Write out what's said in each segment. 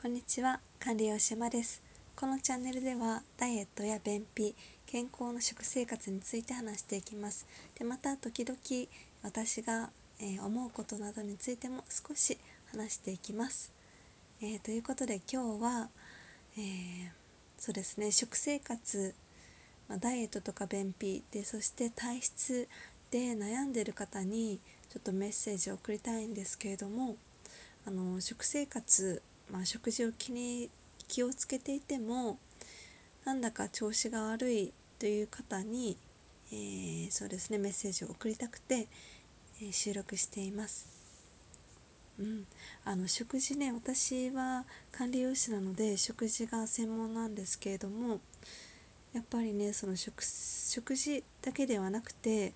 こんにちは管理栄島です。このチャンネルではダイエットや便秘健康の食生活について話していきます。でまた時々私が、えー、思うことなどについても少し話していきます、えー、ということで今日は、えー、そうですね食生活、まあ、ダイエットとか便秘でそして体質で悩んでる方にちょっとメッセージを送りたいんですけれどもあの食生活まあ、食事を気に気をつけていてもなんだか調子が悪いという方に、えー、そうですねメッセージを送りたくて、えー、収録しています。うん、あの食事ね私は管理栄養士なので食事が専門なんですけれどもやっぱりねその食食事だけではなくて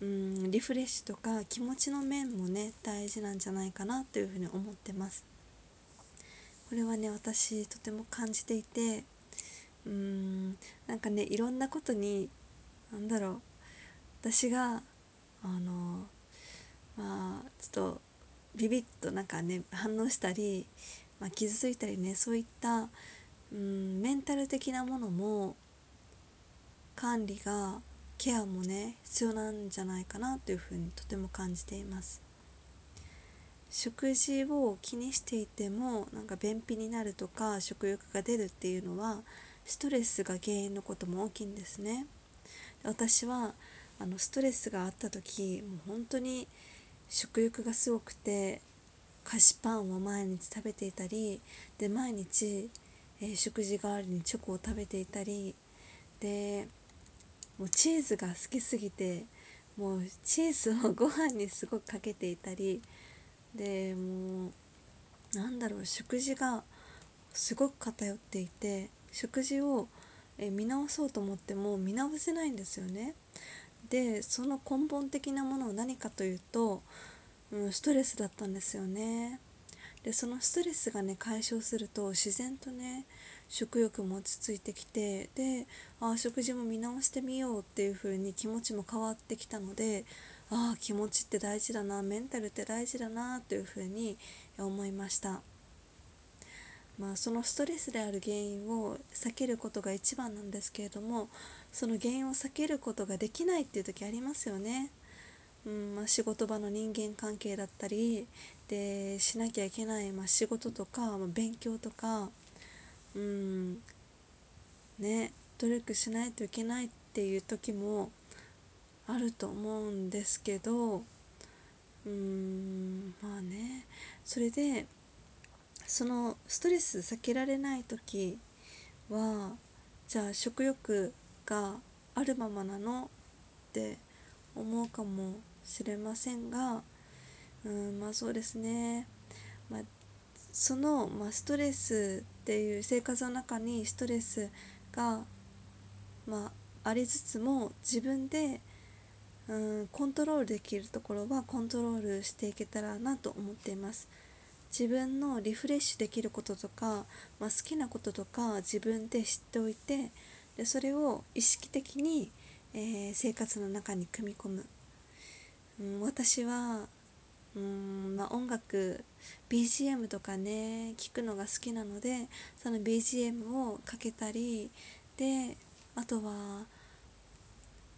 うんリフレッシュとか気持ちの面もね大事なんじゃないかなというふうに思ってます。これはね私とても感じていてうーんなんかねいろんなことに何だろう私があのまあちょっとビビッとなんかね反応したり、まあ、傷ついたりねそういったうんメンタル的なものも管理がケアもね必要なんじゃないかなというふうにとても感じています。食事を気にしていてもなんか便秘になるとか食欲が出るっていうのはストレスが原因のことも大きいんですね。私はあのストレスがあった時もう本当に食欲がすごくて菓子パンを毎日食べていたりで毎日、えー、食事代わりにチョコを食べていたりでもうチーズが好きすぎてもうチーズをご飯にすごくかけていたりでもうなんだろう食事がすごく偏っていて食事を見直そうと思っても見直せないんですよね。でその根本的なものは何かというと、うん、ストレスだったんですよね。でそのストレスがね解消すると自然とね食欲も落ち着いてきてであ食事も見直してみようっていう風に気持ちも変わってきたのでああ気持ちって大事だなメンタルって大事だなというふうに思いました。まあ、そのストレスである原因を避けることが一番なんですけれどもその原因を避けることができないっていう時ありますよね。うんまあ、仕事場の人間関係だったりでしなきゃいけない、まあ、仕事とか、まあ、勉強とかうんね努力しないといけないっていう時もあると思うんですけどうんまあね。それでそのストレス避けられない時はじゃあ食欲があるままなのって思うかもしれませんがうんまあそうですね、まあ、その、まあ、ストレスっていう生活の中にストレスが、まあ、ありつつも自分でうんコントロールできるところはコントロールしていけたらなと思っています。自分のリフレッシュできることとか、まあ、好きなこととか自分で知っておいてでそれを意識的に、えー、生活の中に組み込む、うん、私はうん、まあ、音楽 BGM とかね聞くのが好きなのでその BGM をかけたりであとは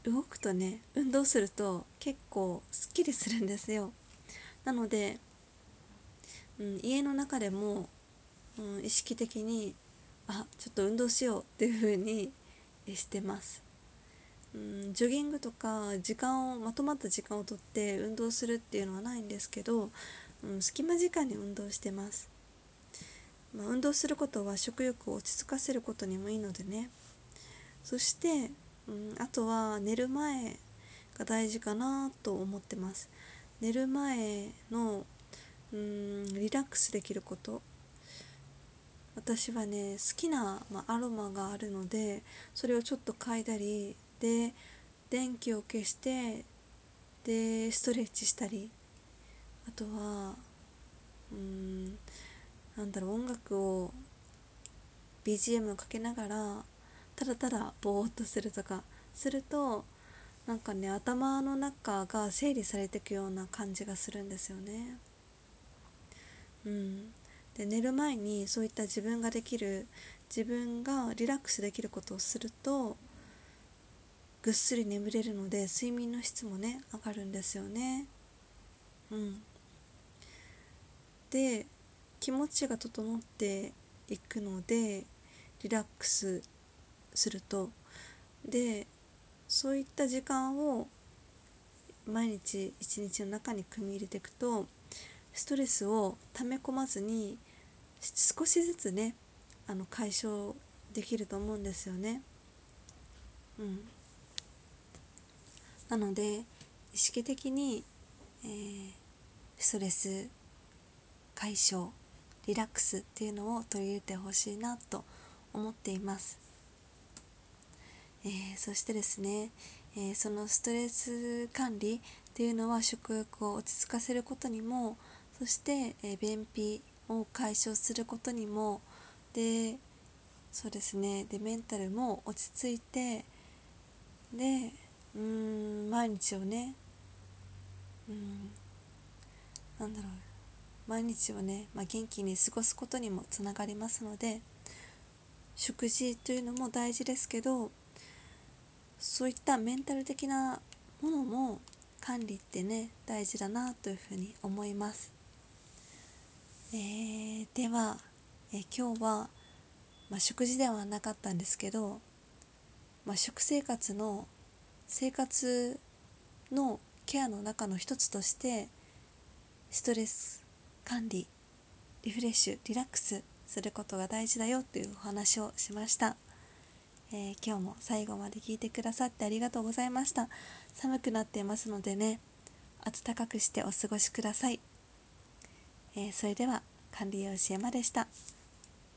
動くとね運動すると結構すっきりするんですよ。なので、うん、家の中でも、うん、意識的にあちょっと運動しようっていう風にしてます、うん、ジョギングとか時間をまとまった時間をとって運動するっていうのはないんですけど、うん、隙間時間に運動してます、まあ、運動することは食欲を落ち着かせることにもいいのでね。そしてうん、あとは寝る前が大事かなと思ってます。寝る前のうんリラックスできること。私はね好きな、まあ、アロマがあるのでそれをちょっと嗅いだりで電気を消してでストレッチしたり。あとはうんなんだろう音楽を BGM をかけながらただただぼーっとするとかするとなんかね頭の中が整理されていくような感じがするんですよね。うん、で寝る前にそういった自分ができる自分がリラックスできることをするとぐっすり眠れるので睡眠の質もね上がるんですよね。うん、で気持ちが整っていくのでリラックスするとでそういった時間を毎日一日の中に組み入れていくとストレスを溜め込まずに少しずつねあの解消できると思うんですよね。うん、なので意識的に、えー、ストレス解消リラックスっていうのを取り入れてほしいなと思っています。えー、そしてですね、えー、そのストレス管理っていうのは食欲を落ち着かせることにもそして、えー、便秘を解消することにもでそうですねでメンタルも落ち着いてでうん毎日をねうんなんだろう毎日をね、まあ、元気に過ごすことにもつながりますので食事というのも大事ですけどそういったメンタル的なものも管理ってね大事だなというふうに思います。えー、では、えー、今日は、まあ、食事ではなかったんですけど、まあ、食生活の生活のケアの中の一つとしてストレス管理リフレッシュリラックスすることが大事だよというお話をしました、えー、今日も最後まで聞いてくださってありがとうございました寒くなっていますのでね暖かくしてお過ごしくださいえー、それでは管理栄養士山でした。